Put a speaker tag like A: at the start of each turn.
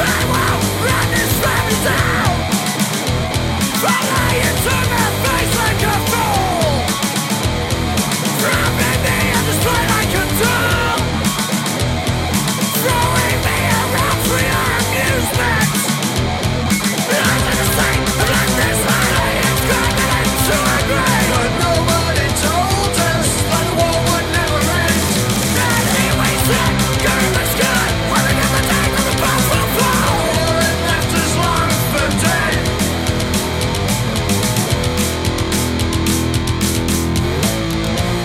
A: I won't let this let me down From high